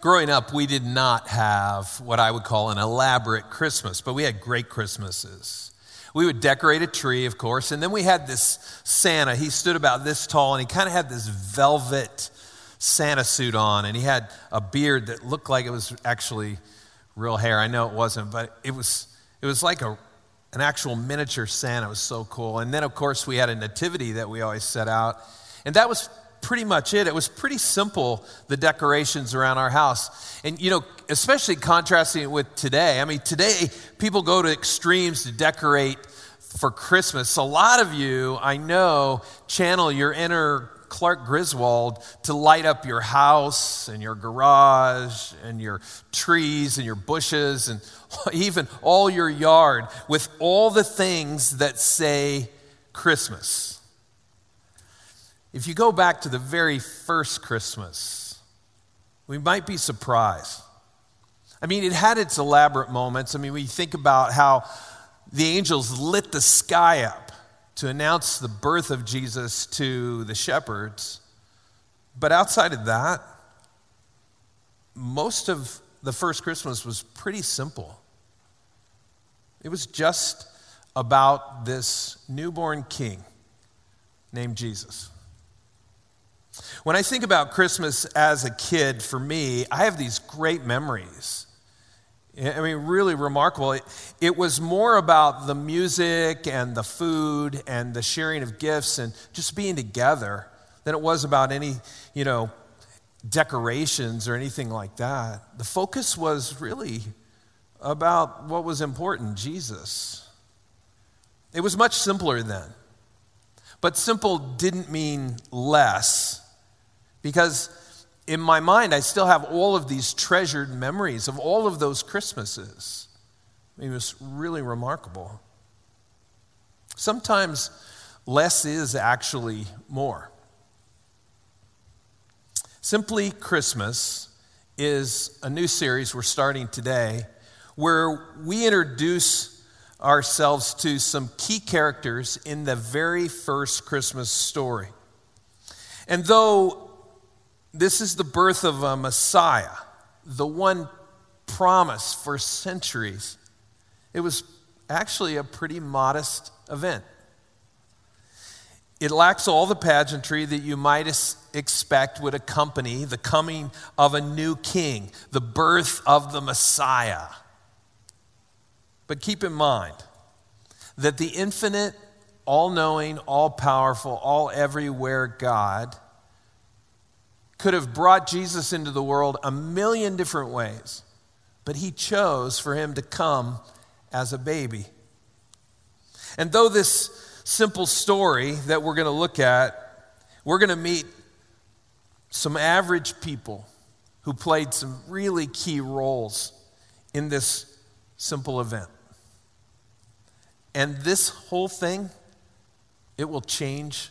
Growing up, we did not have what I would call an elaborate Christmas, but we had great Christmases. We would decorate a tree, of course, and then we had this Santa. He stood about this tall and he kind of had this velvet Santa suit on, and he had a beard that looked like it was actually real hair. I know it wasn't, but it was, it was like a, an actual miniature Santa. It was so cool. And then, of course, we had a nativity that we always set out. And that was pretty much it. It was pretty simple, the decorations around our house. And, you know, especially contrasting it with today. I mean, today people go to extremes to decorate for Christmas. A lot of you, I know, channel your inner Clark Griswold to light up your house and your garage and your trees and your bushes and even all your yard with all the things that say Christmas. If you go back to the very first Christmas, we might be surprised. I mean, it had its elaborate moments. I mean, we think about how the angels lit the sky up to announce the birth of Jesus to the shepherds. But outside of that, most of the first Christmas was pretty simple. It was just about this newborn king named Jesus. When I think about Christmas as a kid, for me, I have these great memories. I mean, really remarkable. It, it, was more about the music and the food and the sharing of gifts and just being together than it was about any, you know, decorations or anything like that. The focus was really about what was important Jesus. It was much simpler then. But simple didn't mean less because in my mind, I still have all of these treasured memories of all of those Christmases. It was really remarkable. Sometimes less is actually more. Simply Christmas is a new series we're starting today where we introduce ourselves to some key characters in the very first Christmas story. And though this is the birth of a Messiah, the one promised for centuries. It was actually a pretty modest event. It lacks all the pageantry that you might expect would accompany the coming of a new king, the birth of the Messiah. But keep in mind that the infinite, all knowing, all powerful, all everywhere God could have brought Jesus into the world a million different ways, but he chose for him to come as a baby. And though this simple story that we're going to look at, we're going to meet some average people who played some really key roles in this simple event. And this whole thing, it will change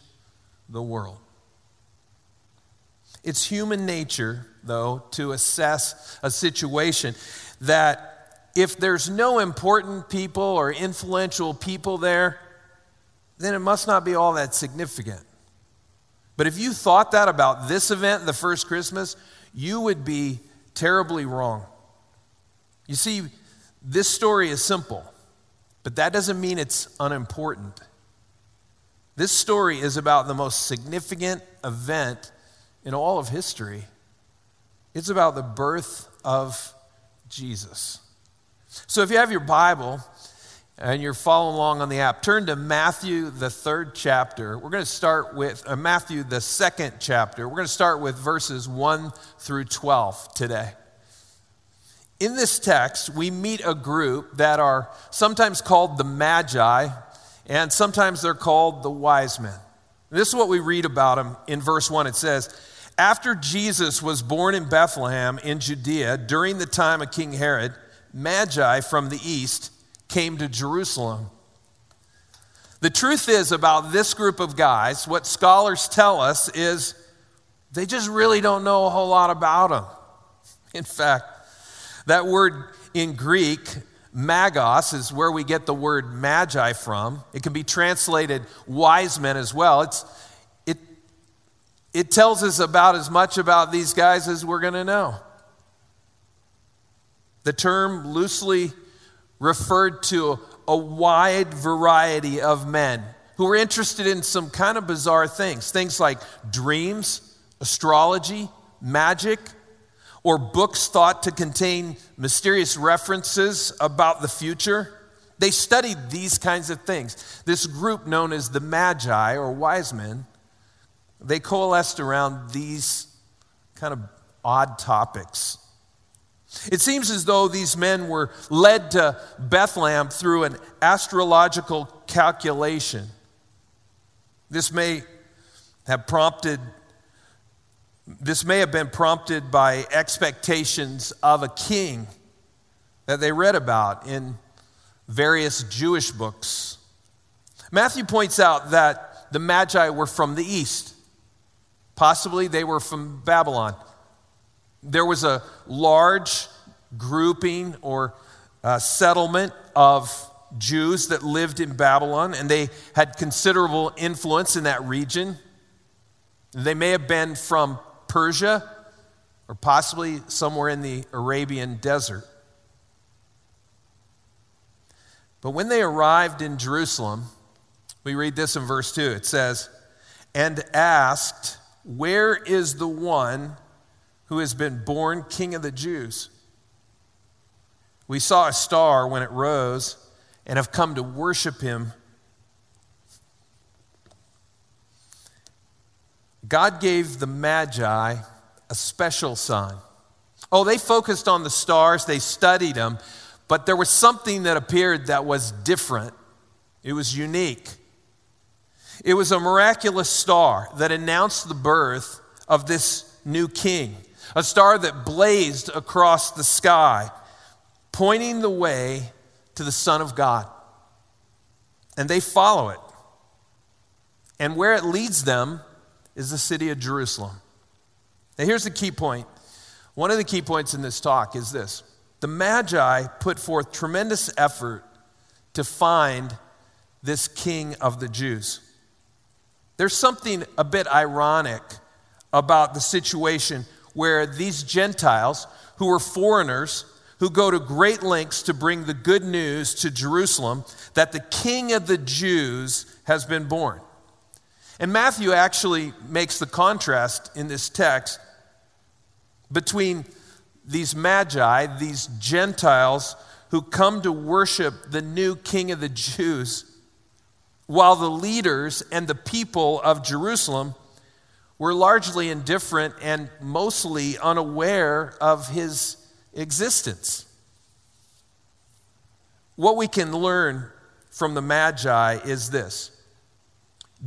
the world. It's human nature, though, to assess a situation that if there's no important people or influential people there, then it must not be all that significant. But if you thought that about this event, the first Christmas, you would be terribly wrong. You see, this story is simple, but that doesn't mean it's unimportant. This story is about the most significant event in all of history. It's about the birth of Jesus. So if you have your Bible and you're following along on the app, turn to Matthew, the third chapter. We're going to start with uh, Matthew, the second chapter. We're going to start with verses 1 through 12 today. In this text, we meet a group that are sometimes called the Magi, and sometimes they're called the wise men. This is what we read about them in verse 1. It says, After Jesus was born in Bethlehem in Judea during the time of King Herod, Magi from the east came to Jerusalem. The truth is about this group of guys, what scholars tell us is they just really don't know a whole lot about them. In fact, that word in Greek Magos is where we get the word magi from. It can be translated wise men as well. It's, it, tells us about as much about these guys as we're going to know. The term loosely referred to a wide variety of men who were interested in some kind of bizarre things. Things like dreams, astrology, magic, or books thought to contain mysterious references about the future. They studied these kinds of things. This group, known as the Magi or wise men, they coalesced around these kind of odd topics. It seems as though these men were led to Bethlehem through an astrological calculation. This may have prompted this may have been prompted by expectations of a king that they read about in various Jewish books. Matthew points out that the Magi were from the east. Possibly they were from Babylon. There was a large grouping or uh, settlement of Jews that lived in Babylon, and they had considerable influence in that region. They may have been from Persia or possibly somewhere in the Arabian desert. But when they arrived in Jerusalem, we read this in verse 2. It says, And asked, Where is the one who has been born king of the Jews? We saw a star when it rose and have come to worship him. God gave the Magi a special sign. Oh, they focused on the stars, they studied them, but there was something that appeared that was different. It was unique. It was a miraculous star that announced the birth of this new king, a star that blazed across the sky, pointing the way to the Son of God. And they follow it. And where it leads them is the city of Jerusalem. Now, here's the key point. One of the key points in this talk is this the Magi put forth tremendous effort to find this king of the Jews. There's something a bit ironic about the situation where these Gentiles, who were foreigners, who go to great lengths to bring the good news to Jerusalem that the king of the Jews has been born. And Matthew actually makes the contrast in this text between these magi, these Gentiles who come to worship the new king of the Jews, while the leaders and the people of Jerusalem were largely indifferent and mostly unaware of his existence. What we can learn from the Magi is this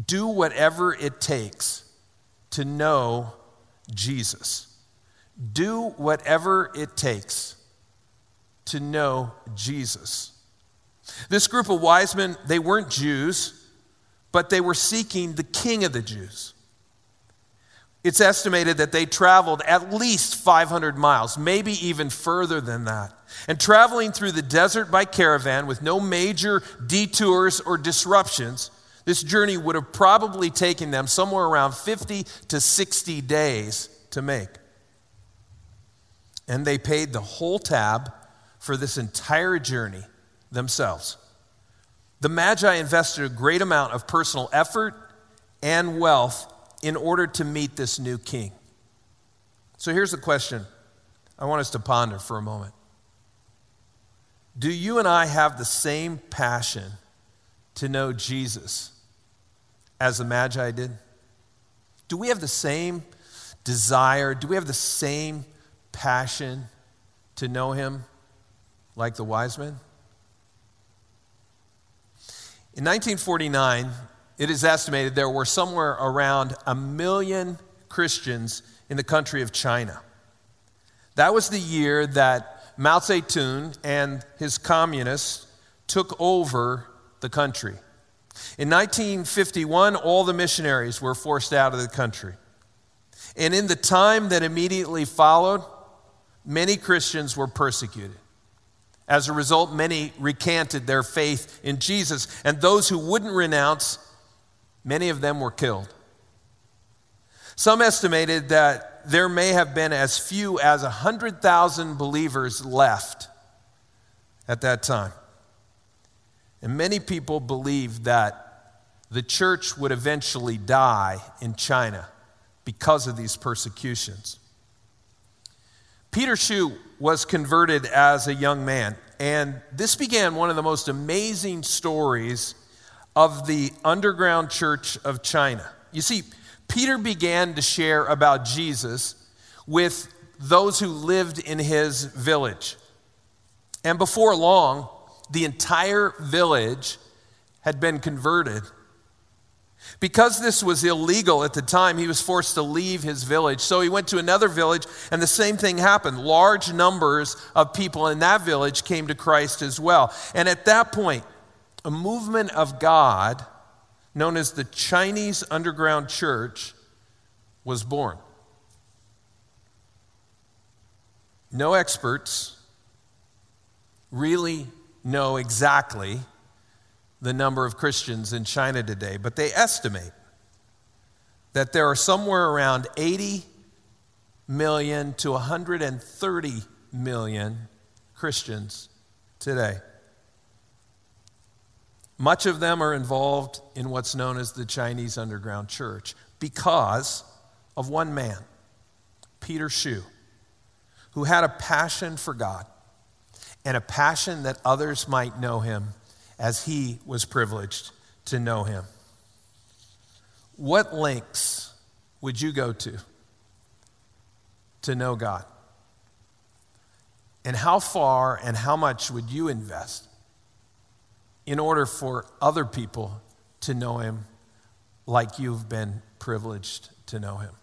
do whatever it takes to know Jesus. Do whatever it takes to know Jesus. This group of wise men, they weren't Jews, but they were seeking the king of the Jews. It's estimated that they traveled at least 500 miles, maybe even further than that. And traveling through the desert by caravan with no major detours or disruptions, this journey would have probably taken them somewhere around 50 to 60 days to make. And they paid the whole tab for this entire journey themselves. The Magi invested a great amount of personal effort and wealth in order to meet this new king. So here's the question I want us to ponder for a moment. Do you and I have the same passion to know Jesus as the Magi did? Do we have the same desire? Do we have the same passion to know him like the wise men? In 1949, it is estimated there were somewhere around a million Christians in the country of China. That was the year that Mao Zedong and his communists took over the country. In 1951, all the missionaries were forced out of the country. And in the time that immediately followed, many Christians were persecuted. As a result, many recanted their faith in Jesus, and those who wouldn't renounce, many of them were killed. Some estimated that there may have been as few as 100,000 believers left at that time. And many people believed that the church would eventually die in China because of these persecutions. Peter Xu was converted as a young man, and this began one of the most amazing stories of the underground church of China. You see, Peter began to share about Jesus with those who lived in his village. And before long, the entire village had been converted. Because this was illegal at the time, he was forced to leave his village. So he went to another village, and the same thing happened. Large numbers of people in that village came to Christ as well. And at that point, a movement of God, known as the Chinese Underground Church, was born. No experts really know exactly the number of Christians in China today, but they estimate that there are somewhere around 80 million to 130 million Christians today. Much of them are involved in what's known as the Chinese underground church because of one man, Peter Xu, who had a passion for God and a passion that others might know him as he was privileged to know him. What lengths would you go to to know God? And how far and how much would you invest in order for other people to know him like you've been privileged to know him?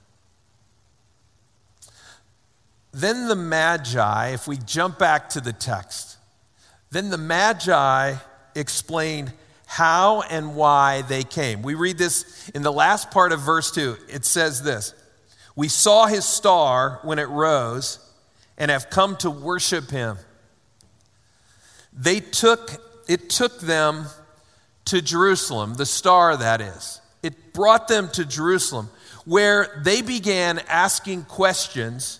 Then the Magi, if we jump back to the text, then the Magi explain how and why they came. We read this in the last part of verse 2. It says this We saw his star when it rose and have come to worship him. They took, it took them to Jerusalem, the star that is. It brought them to Jerusalem, where they began asking questions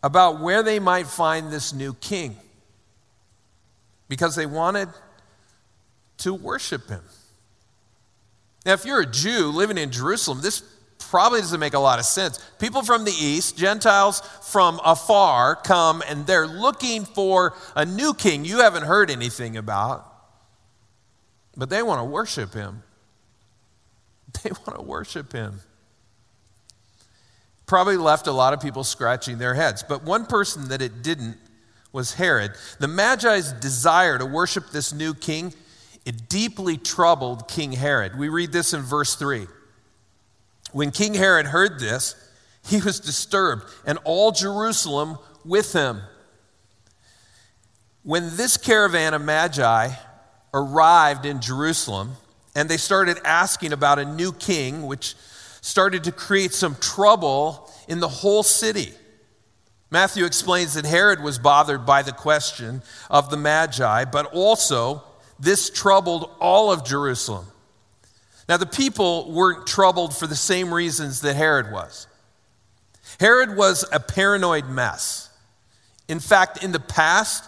about where they might find this new king because they wanted to worship him. Now, if you're a Jew living in Jerusalem, this probably doesn't make a lot of sense. People from the east, Gentiles from afar, come and they're looking for a new king you haven't heard anything about, but they want to worship him. They want to worship him probably left a lot of people scratching their heads. But one person that it didn't was Herod. The Magi's desire to worship this new king, it deeply troubled King Herod. We read this in verse 3. When King Herod heard this, he was disturbed, and all Jerusalem with him. When this caravan of Magi arrived in Jerusalem, and they started asking about a new king, which started to create some trouble in the whole city. Matthew explains that Herod was bothered by the question of the Magi, but also this troubled all of Jerusalem. Now, the people weren't troubled for the same reasons that Herod was. Herod was a paranoid mess. In fact, in the past,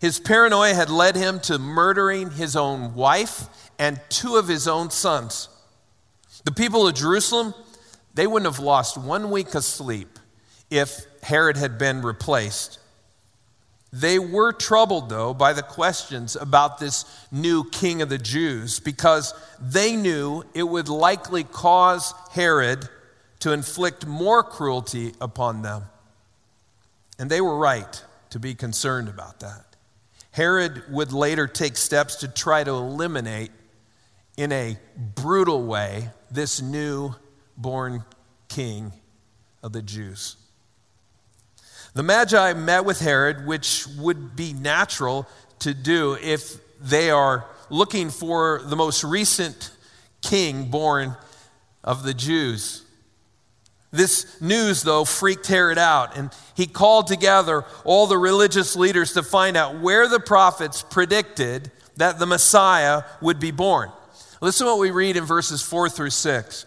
his paranoia had led him to murdering his own wife and two of his own sons. The people of Jerusalem, they wouldn't have lost one week of sleep if Herod had been replaced. They were troubled, though, by the questions about this new king of the Jews because they knew it would likely cause Herod to inflict more cruelty upon them. And they were right to be concerned about that. Herod would later take steps to try to eliminate, in a brutal way, this new born king of the Jews. The Magi met with Herod, which would be natural to do if they are looking for the most recent king born of the Jews. This news, though, freaked Herod out, and he called together all the religious leaders to find out where the prophets predicted that the Messiah would be born. Listen to what we read in verses 4 through 6.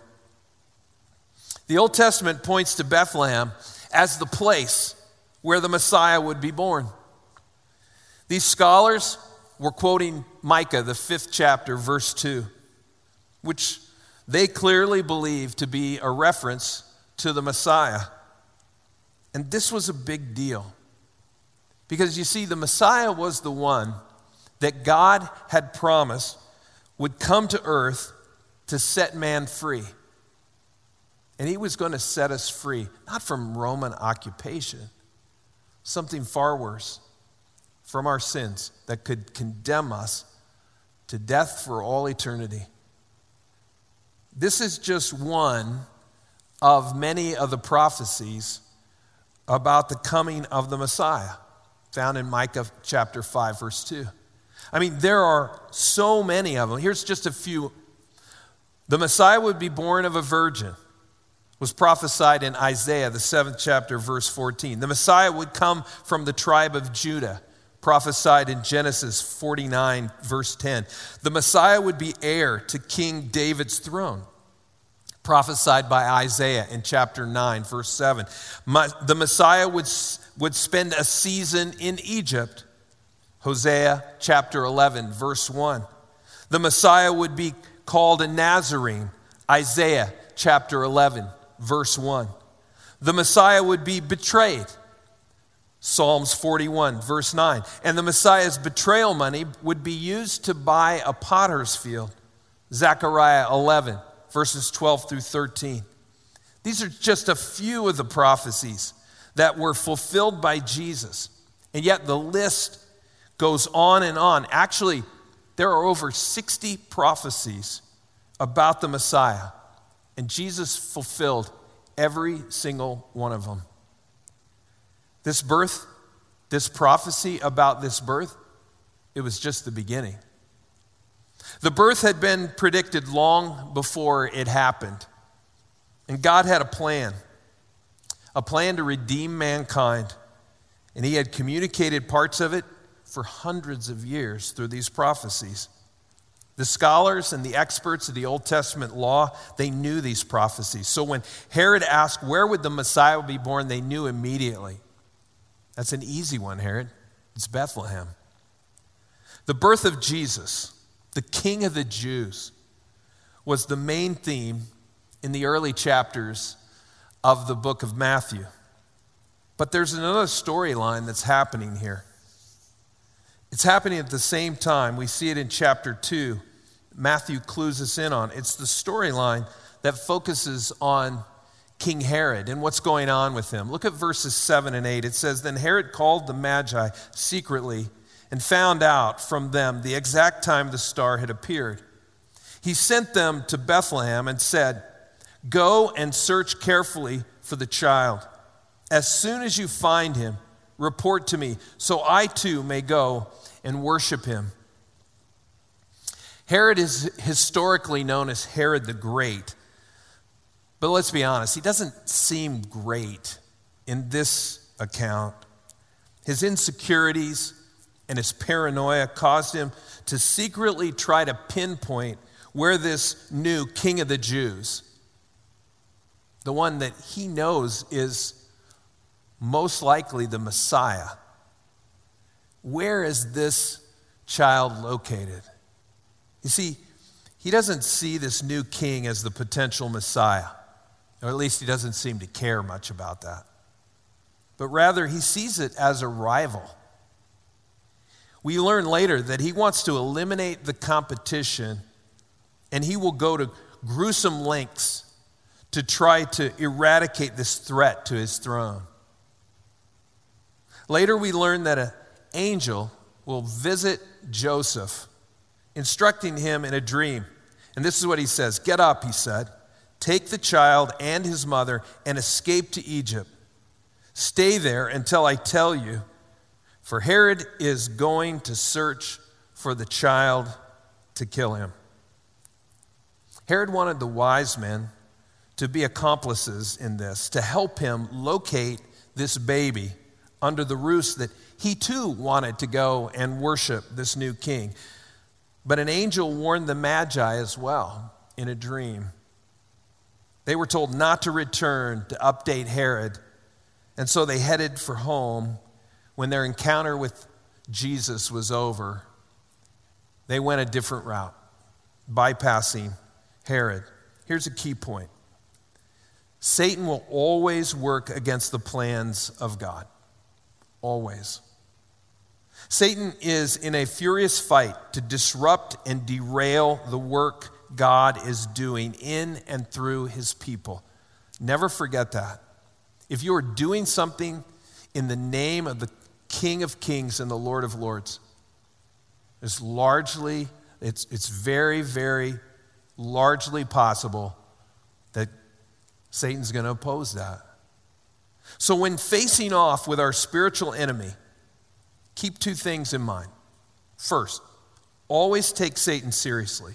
The Old Testament points to Bethlehem as the place where the Messiah would be born. These scholars were quoting Micah, the fifth chapter, verse 2, which they clearly believe to be a reference to the Messiah. And this was a big deal. Because you see, the Messiah was the one that God had promised would come to earth to set man free. And he was going to set us free, not from Roman occupation, something far worse, from our sins that could condemn us to death for all eternity. This is just one of many of the prophecies about the coming of the Messiah, found in Micah chapter 5, verse 2. I mean, there are so many of them. Here's just a few. The Messiah would be born of a virgin, was prophesied in Isaiah, the seventh chapter, verse 14. The Messiah would come from the tribe of Judah, prophesied in Genesis 49, verse 10. The Messiah would be heir to King David's throne prophesied by Isaiah in chapter 9, verse 7. The Messiah would, would spend a season in Egypt, Hosea chapter 11, verse 1. The Messiah would be called a Nazarene, Isaiah chapter 11, verse 1. The Messiah would be betrayed, Psalms 41, verse 9. And the Messiah's betrayal money would be used to buy a potter's field, Zechariah 11, verses 12 through 13. These are just a few of the prophecies that were fulfilled by Jesus. And yet the list goes on and on. Actually, there are over 60 prophecies about the Messiah, and Jesus fulfilled every single one of them. This birth, this prophecy about this birth, it was just the beginning. The birth had been predicted long before it happened. And God had a plan, a plan to redeem mankind. And He had communicated parts of it for hundreds of years through these prophecies. The scholars and the experts of the Old Testament law, they knew these prophecies. So when Herod asked, Where would the Messiah be born? they knew immediately. That's an easy one, Herod. It's Bethlehem. The birth of Jesus the King of the Jews, was the main theme in the early chapters of the book of Matthew. But there's another storyline that's happening here. It's happening at the same time. We see it in chapter 2. Matthew clues us in on. It's the storyline that focuses on King Herod and what's going on with him. Look at verses 7 and 8. It says, Then Herod called the Magi secretly and found out from them the exact time the star had appeared. He sent them to Bethlehem and said, Go and search carefully for the child. As soon as you find him, report to me, so I too may go and worship him. Herod is historically known as Herod the Great. But let's be honest, he doesn't seem great in this account. His insecurities, and his paranoia caused him to secretly try to pinpoint where this new king of the Jews, the one that he knows is most likely the Messiah, where is this child located? You see, he doesn't see this new king as the potential Messiah, or at least he doesn't seem to care much about that. But rather, he sees it as a rival we learn later that he wants to eliminate the competition and he will go to gruesome lengths to try to eradicate this threat to his throne. Later, we learn that an angel will visit Joseph, instructing him in a dream. And this is what he says Get up, he said. Take the child and his mother and escape to Egypt. Stay there until I tell you, for Herod is going to search for the child to kill him. Herod wanted the wise men to be accomplices in this, to help him locate this baby under the roost that he too wanted to go and worship this new king. But an angel warned the Magi as well in a dream. They were told not to return to update Herod, and so they headed for home when their encounter with Jesus was over. They went a different route, bypassing Herod. Here's a key point Satan will always work against the plans of God. Always. Satan is in a furious fight to disrupt and derail the work God is doing in and through his people. Never forget that. If you are doing something in the name of the King of Kings and the Lord of Lords, it's largely, it's, it's very, very largely possible that Satan's going to oppose that. So, when facing off with our spiritual enemy, keep two things in mind. First, always take Satan seriously.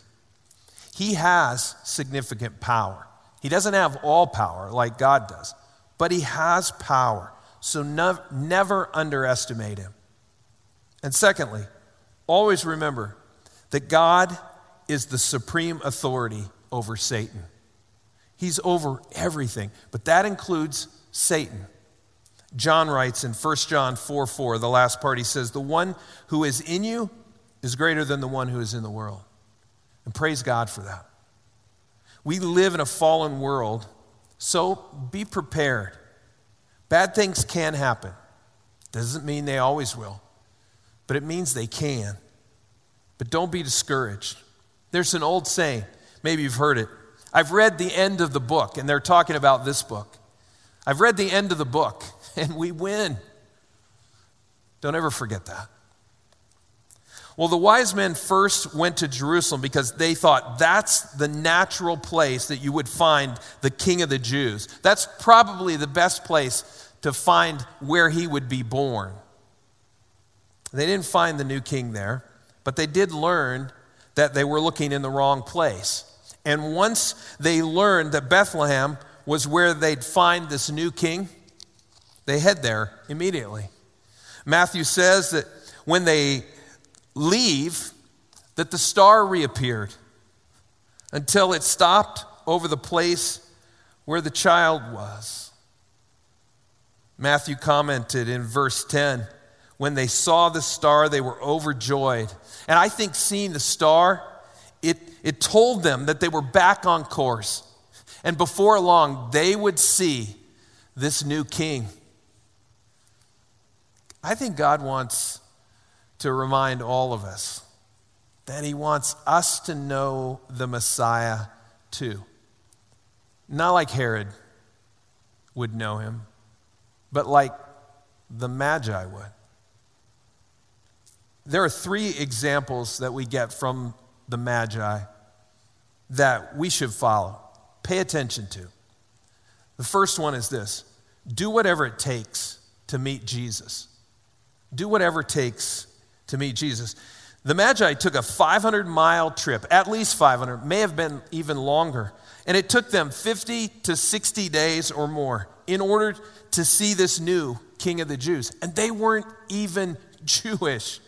He has significant power. He doesn't have all power like God does, but he has power. So, no, never underestimate him. And secondly, always remember that God is the supreme authority over Satan. He's over everything, but that includes Satan. John writes in 1 John 4 4, the last part, he says, The one who is in you is greater than the one who is in the world. And praise God for that. We live in a fallen world, so be prepared. Bad things can happen. Doesn't mean they always will, but it means they can. But don't be discouraged. There's an old saying, maybe you've heard it. I've read the end of the book, and they're talking about this book. I've read the end of the book, and we win. Don't ever forget that. Well, the wise men first went to Jerusalem because they thought that's the natural place that you would find the king of the Jews. That's probably the best place to find where he would be born. They didn't find the new king there, but they did learn that they were looking in the wrong place. And once they learned that Bethlehem was where they'd find this new king, they head there immediately. Matthew says that when they leave, that the star reappeared until it stopped over the place where the child was. Matthew commented in verse 10 when they saw the star, they were overjoyed. And I think seeing the star, it, it told them that they were back on course. And before long, they would see this new king. I think God wants to remind all of us that He wants us to know the Messiah too. Not like Herod would know him, but like the Magi would. There are three examples that we get from the Magi that we should follow, pay attention to. The first one is this do whatever it takes to meet Jesus. Do whatever it takes to meet Jesus. The Magi took a 500 mile trip, at least 500, may have been even longer. And it took them 50 to 60 days or more in order to see this new king of the Jews. And they weren't even Jewish.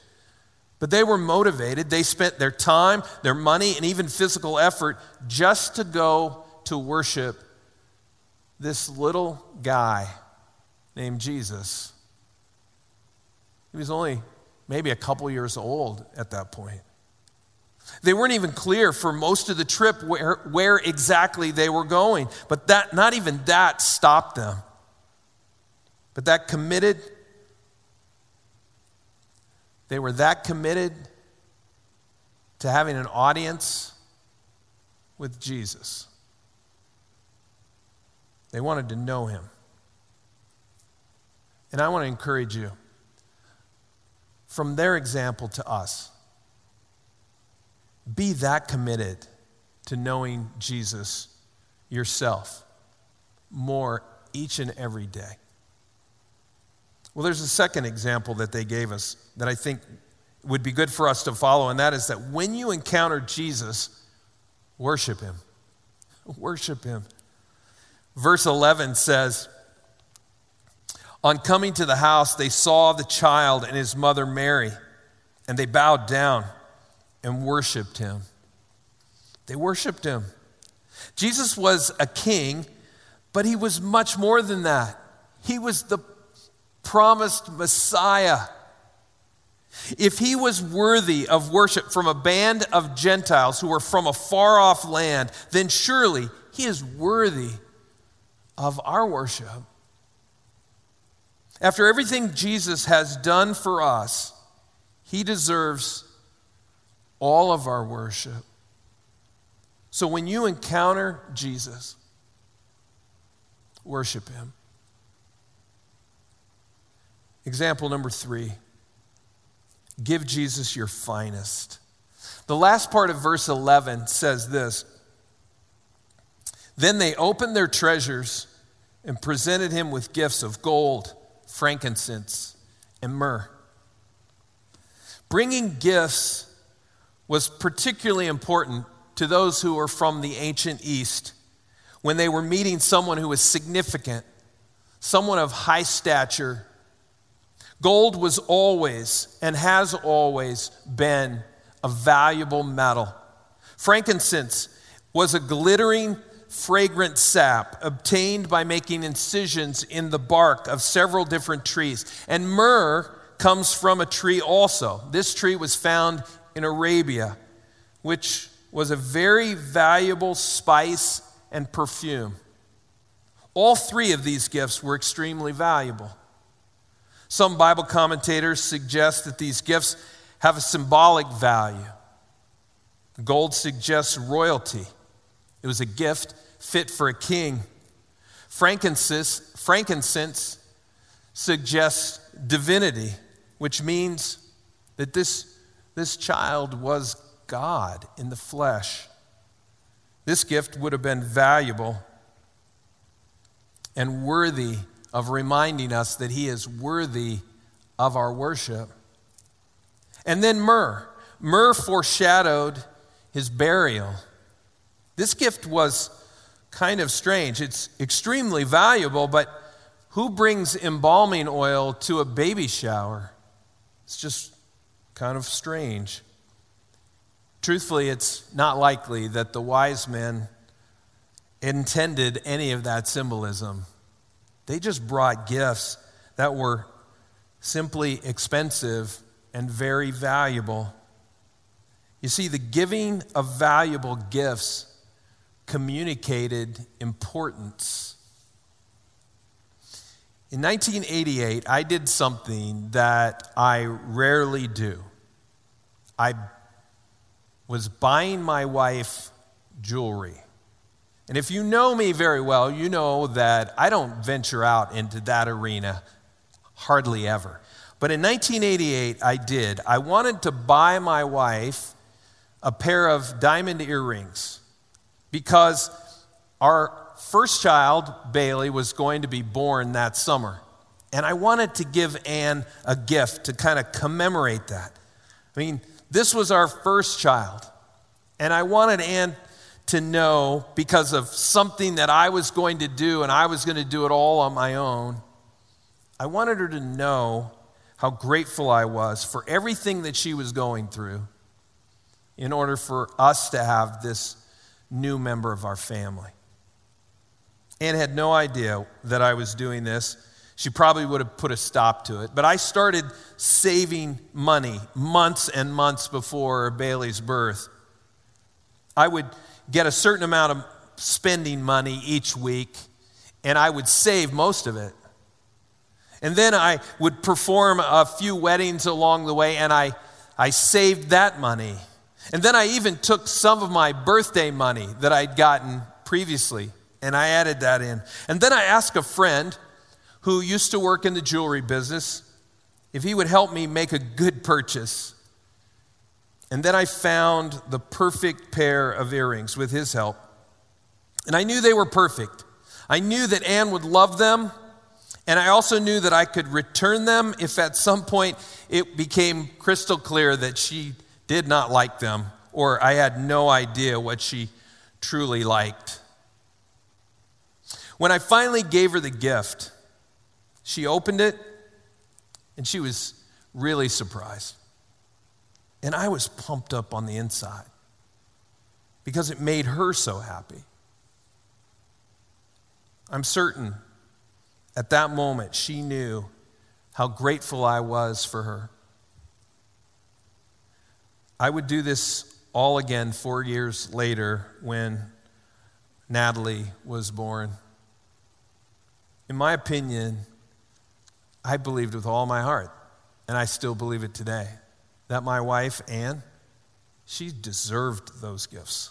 But they were motivated. They spent their time, their money, and even physical effort just to go to worship this little guy named Jesus. He was only maybe a couple years old at that point. They weren't even clear for most of the trip where, where exactly they were going, but that, not even that stopped them. But that committed they were that committed to having an audience with Jesus. They wanted to know him. And I want to encourage you from their example to us, be that committed to knowing Jesus yourself more each and every day. Well, there's a second example that they gave us that I think would be good for us to follow, and that is that when you encounter Jesus, worship him. Worship him. Verse 11 says, On coming to the house, they saw the child and his mother Mary, and they bowed down and worshiped him. They worshiped him. Jesus was a king, but he was much more than that. He was the promised Messiah. If he was worthy of worship from a band of Gentiles who were from a far off land, then surely he is worthy of our worship. After everything Jesus has done for us, he deserves all of our worship. So when you encounter Jesus, worship him. Example number three give Jesus your finest. The last part of verse 11 says this Then they opened their treasures and presented him with gifts of gold, frankincense, and myrrh. Bringing gifts was particularly important to those who were from the ancient East when they were meeting someone who was significant, someone of high stature. Gold was always and has always been a valuable metal. Frankincense was a glittering, fragrant sap obtained by making incisions in the bark of several different trees. And myrrh comes from a tree also. This tree was found in Arabia, which was a very valuable spice and perfume. All three of these gifts were extremely valuable. Some Bible commentators suggest that these gifts have a symbolic value. Gold suggests royalty, it was a gift fit for a king. Frankincense, frankincense suggests divinity, which means that this, this child was God in the flesh. This gift would have been valuable and worthy of reminding us that He is worthy of our worship. And then myrrh. Myrrh foreshadowed His burial. This gift was kind of strange. It's extremely valuable, but who brings embalming oil to a baby shower? It's just kind of strange. Truthfully, it's not likely that the wise men intended any of that symbolism. They just brought gifts that were simply expensive and very valuable. You see, the giving of valuable gifts communicated importance. In 1988, I did something that I rarely do. I was buying my wife jewelry. And if you know me very well, you know that I don't venture out into that arena hardly ever. But in 1988, I did. I wanted to buy my wife a pair of diamond earrings because our first child, Bailey, was going to be born that summer. And I wanted to give Anne a gift to kind of commemorate that. I mean, this was our first child. And I wanted Anne to know because of something that I was going to do, and I was going to do it all on my own. I wanted her to know how grateful I was for everything that she was going through in order for us to have this new member of our family. Anne had no idea that I was doing this she probably would have put a stop to it. But I started saving money months and months before Bailey's birth. I would get a certain amount of spending money each week, and I would save most of it. And then I would perform a few weddings along the way, and I, I saved that money. And then I even took some of my birthday money that I'd gotten previously, and I added that in. And then I asked a friend who used to work in the jewelry business if he would help me make a good purchase. And then I found the perfect pair of earrings with his help. And I knew they were perfect. I knew that Anne would love them, and I also knew that I could return them if at some point it became crystal clear that she did not like them, or I had no idea what she truly liked. When I finally gave her the gift, she opened it and she was really surprised. And I was pumped up on the inside because it made her so happy. I'm certain at that moment she knew how grateful I was for her. I would do this all again four years later when Natalie was born. In my opinion, I believed with all my heart, and I still believe it today, that my wife, Anne, she deserved those gifts.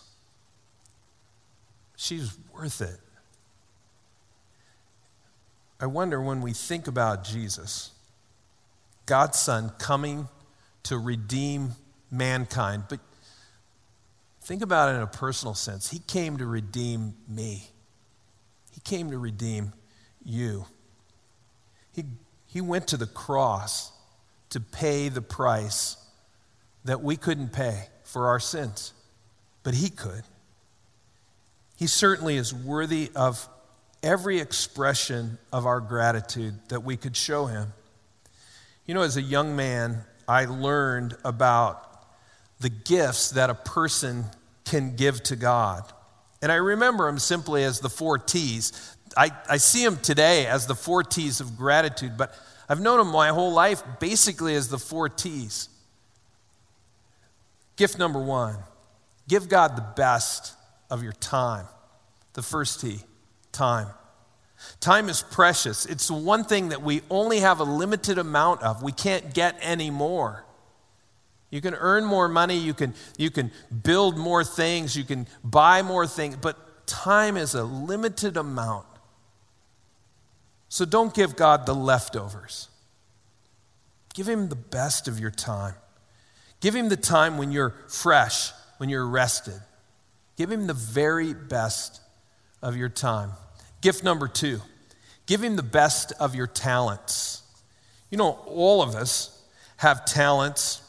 She's worth it. I wonder when we think about Jesus, God's Son coming to redeem mankind, but think about it in a personal sense. He came to redeem me, He came to redeem you. He, he went to the cross to pay the price that we couldn't pay for our sins, but He could. He certainly is worthy of every expression of our gratitude that we could show him. You know, as a young man, I learned about the gifts that a person can give to God. And I remember them simply as the four T's. I, I see them today as the four T's of gratitude, but I've known them my whole life basically as the four T's. Gift number one give God the best of your time. The first T time. Time is precious. It's one thing that we only have a limited amount of. We can't get any more. You can earn more money, you can, you can build more things, you can buy more things, but time is a limited amount. So don't give God the leftovers. Give Him the best of your time. Give Him the time when you're fresh, when you're rested. Give Him the very best of your time. Gift number two give him the best of your talents. You know, all of us have talents,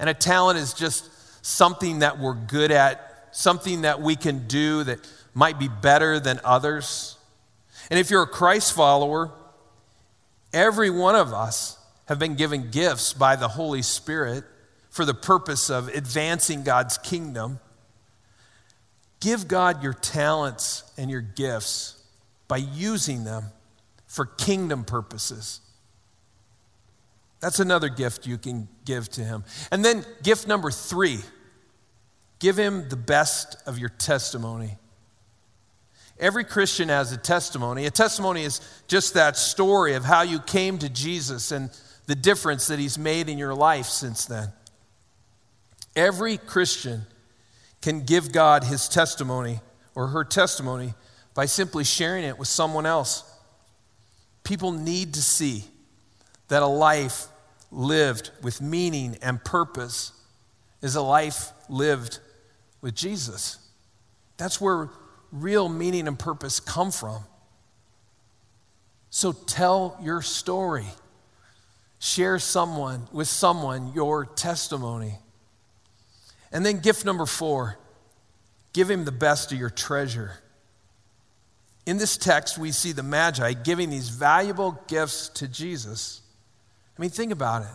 and a talent is just something that we're good at, something that we can do that might be better than others. And if you're a Christ follower, every one of us have been given gifts by the Holy Spirit for the purpose of advancing God's kingdom. Give God your talents and your gifts by using them for kingdom purposes. That's another gift you can give to Him. And then, gift number three give Him the best of your testimony. Every Christian has a testimony. A testimony is just that story of how you came to Jesus and the difference that He's made in your life since then. Every Christian can give God his testimony or her testimony by simply sharing it with someone else. People need to see that a life lived with meaning and purpose is a life lived with Jesus. That's where real meaning and purpose come from. So tell your story. Share someone with someone your testimony. And then gift number four give him the best of your treasure. In this text, we see the Magi giving these valuable gifts to Jesus. I mean, think about it.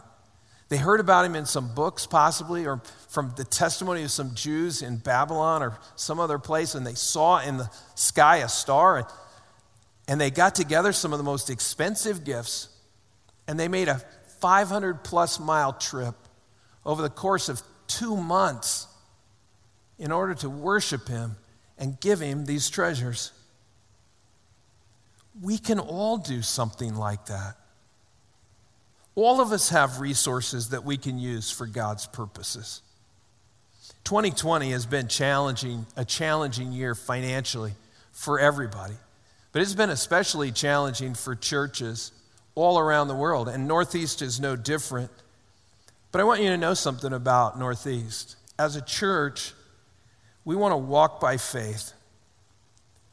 They heard about him in some books, possibly, or from the testimony of some Jews in Babylon or some other place, and they saw in the sky a star, and, and they got together some of the most expensive gifts, and they made a 500 plus mile trip over the course of two months in order to worship Him and give Him these treasures. We can all do something like that. All of us have resources that we can use for God's purposes. 2020 has been challenging, a challenging year financially for everybody, but it's been especially challenging for churches all around the world, and Northeast is no different. But I want you to know something about Northeast. As a church, we want to walk by faith.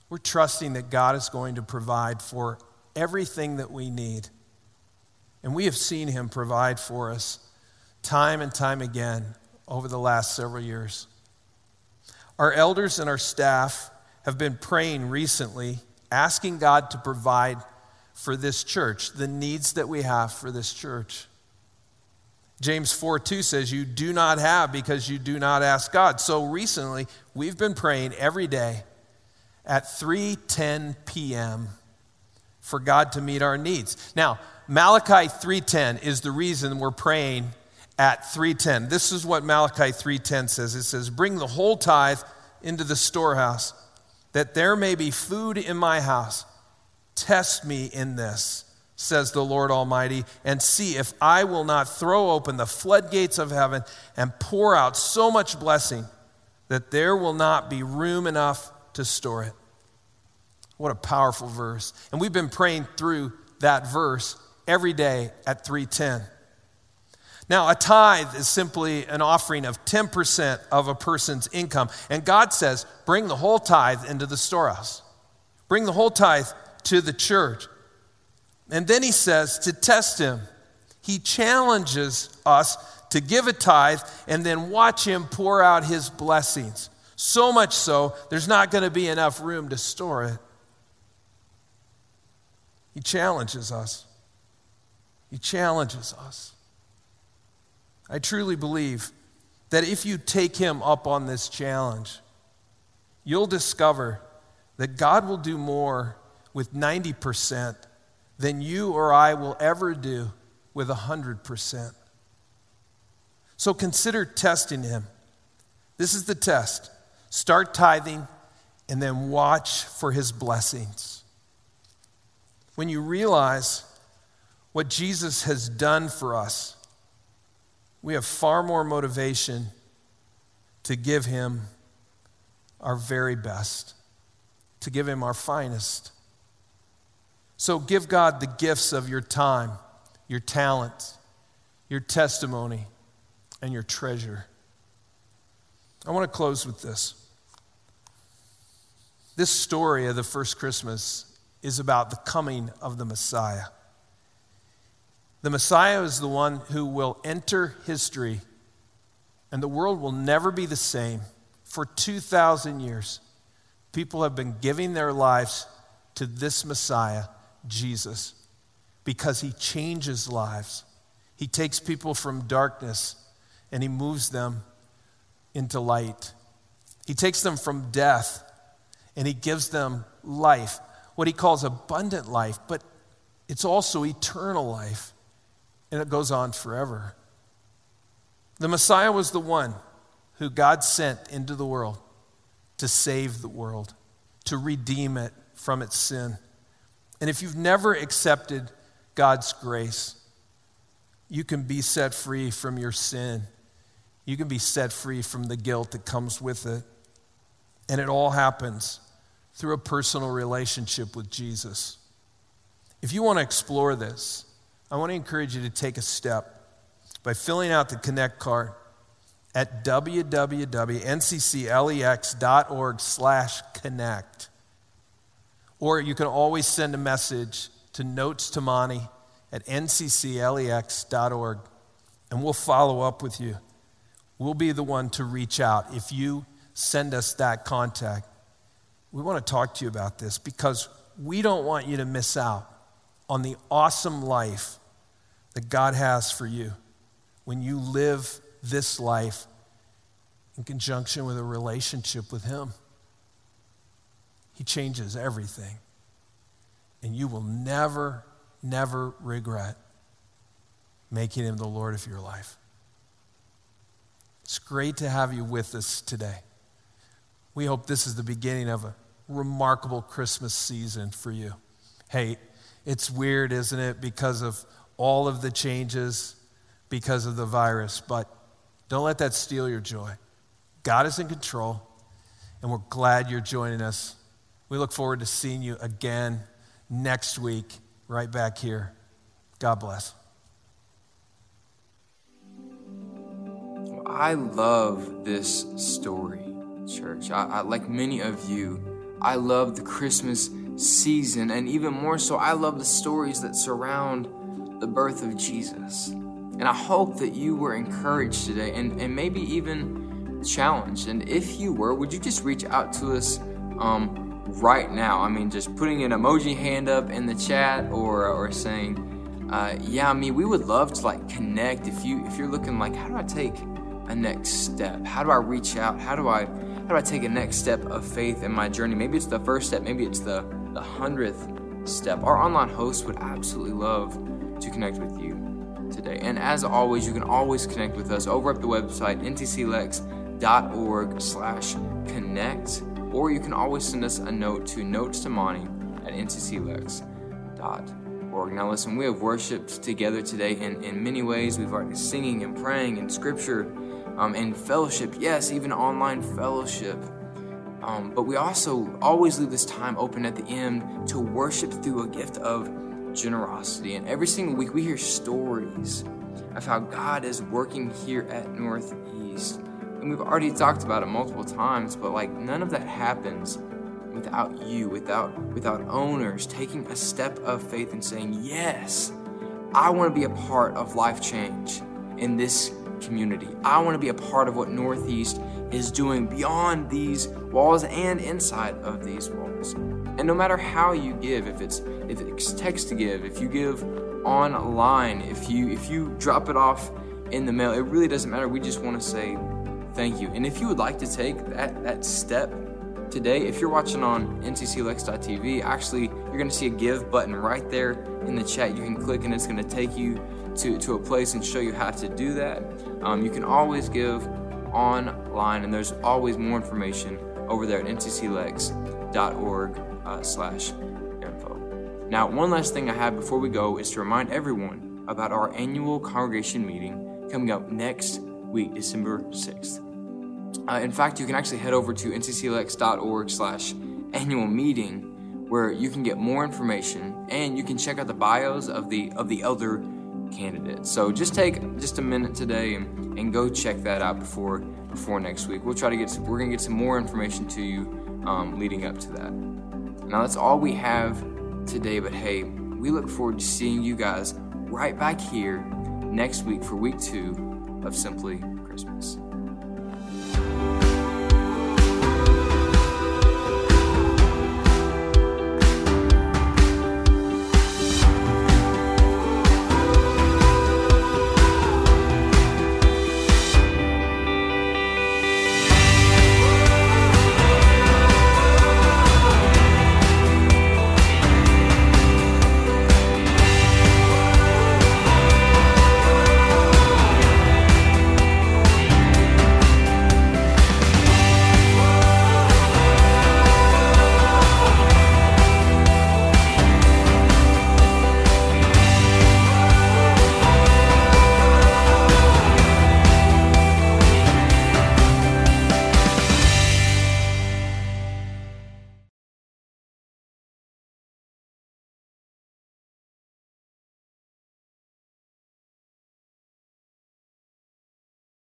We're trusting that God is going to provide for everything that we need. And we have seen Him provide for us time and time again over the last several years. Our elders and our staff have been praying recently, asking God to provide for this church, the needs that we have for this church. James 4 2 says, You do not have because you do not ask God. So recently, we've been praying every day at 3:10 p.m. for God to meet our needs. Now, Malachi 3:10 is the reason we're praying at 3:10. This is what Malachi 3:10 says. It says, "Bring the whole tithe into the storehouse, that there may be food in my house. Test me in this." says the Lord Almighty, and see if I will not throw open the floodgates of heaven and pour out so much blessing that there will not be room enough to store it. What a powerful verse. And we've been praying through that verse every day at 310. Now, a tithe is simply an offering of 10% of a person's income. And God says, bring the whole tithe into the storehouse, bring the whole tithe to the church. And then he says to test him, he challenges us to give a tithe and then watch him pour out his blessings. So much so, there's not going to be enough room to store it. He challenges us. He challenges us. I truly believe that if you take him up on this challenge, you'll discover that God will do more with 90% than you or I will ever do with 100%. So consider testing him. This is the test. Start tithing and then watch for his blessings. When you realize what Jesus has done for us, we have far more motivation to give him our very best, to give him our finest. So give God the gifts of your time, your talent, your testimony, and your treasure. I want to close with this. This story of the first Christmas is about the coming of the Messiah. The Messiah is the one who will enter history, and the world will never be the same. For 2,000 years, people have been giving their lives to this Messiah, Jesus, because he changes lives. He takes people from darkness and he moves them into light. He takes them from death and he gives them life, what he calls abundant life, but it's also eternal life, and it goes on forever. The Messiah was the one who God sent into the world to save the world, to redeem it from its sin. And if you've never accepted God's grace, you can be set free from your sin. You can be set free from the guilt that comes with it. And it all happens through a personal relationship with Jesus. If you want to explore this, I want to encourage you to take a step by filling out the Connect card at www.ncclex.org slash connect. Or you can always send a message to notes to Monty at ncclex.org, and we'll follow up with you. We'll be the one to reach out if you send us that contact. We want to talk to you about this because we don't want you to miss out on the awesome life that God has for you when you live this life in conjunction with a relationship with Him. He changes everything. And you will never, never regret making Him the Lord of your life. It's great to have you with us today. We hope this is the beginning of a remarkable Christmas season for you. Hey, it's weird, isn't it, because of all of the changes, because of the virus, but don't let that steal your joy. God is in control, and we're glad you're joining us. We look forward to seeing you again next week, right back here. God bless. I love this story, church. I, I, like many of you, I love the Christmas season, and even more so, I love the stories that surround the birth of Jesus. And I hope that you were encouraged today and, and maybe even challenged. And if you were, would you just reach out to us um, right now? I mean, just putting an emoji hand up in the chat or, or saying, uh, yeah, I mean, we would love to like connect. If you if you're looking like, how do I take a next step? How do I reach out? How do I how do I take a next step of faith in my journey? Maybe it's the first step. Maybe it's the the hundredth step. Our online host would absolutely love to connect with you today. And as always, you can always connect with us over at the website ncclex.org slash connect, or you can always send us a note to notes to Monty at ncclex.org org. Now, listen, we have worshiped together today in, in many ways. We've already singing and praying and scripture um, and fellowship. Yes, even online fellowship. Um, but we also always leave this time open at the end to worship through a gift of generosity. And every single week we hear stories of how God is working here at Northeast. And we've already talked about it multiple times, but like none of that happens without you, without without owners taking a step of faith and saying, "Yes, I want to be a part of life change in this community. I want to be a part of what Northeast is doing beyond these walls and inside of these walls." And no matter how you give, if it's if it's text to give, if you give online, if you if you drop it off in the mail, it really doesn't matter. We just want to say thank you. And if you would like to take that that step today, if you're watching on ncclex.tv, actually, you're going to see a give button right there in the chat. You can click and it's going to take you to, to a place and show you how to do that. Um, you can always give online, and there's always more information over there at ncclex.org uh, slash info. Now, one last thing I have before we go is to remind everyone about our annual congregation meeting coming up next week, December 6th. Uh, in fact, you can actually head over to ncclex.org slash annual meeting where you can get more information and you can check out the bios of the of the elder candidates. So just take just a minute today and, and go check that out before before next week. We'll try to get some, we're gonna get some more information to you um, leading up to that. Now that's all we have today, but hey, we look forward to seeing you guys right back here next week for week two of Simply Christmas.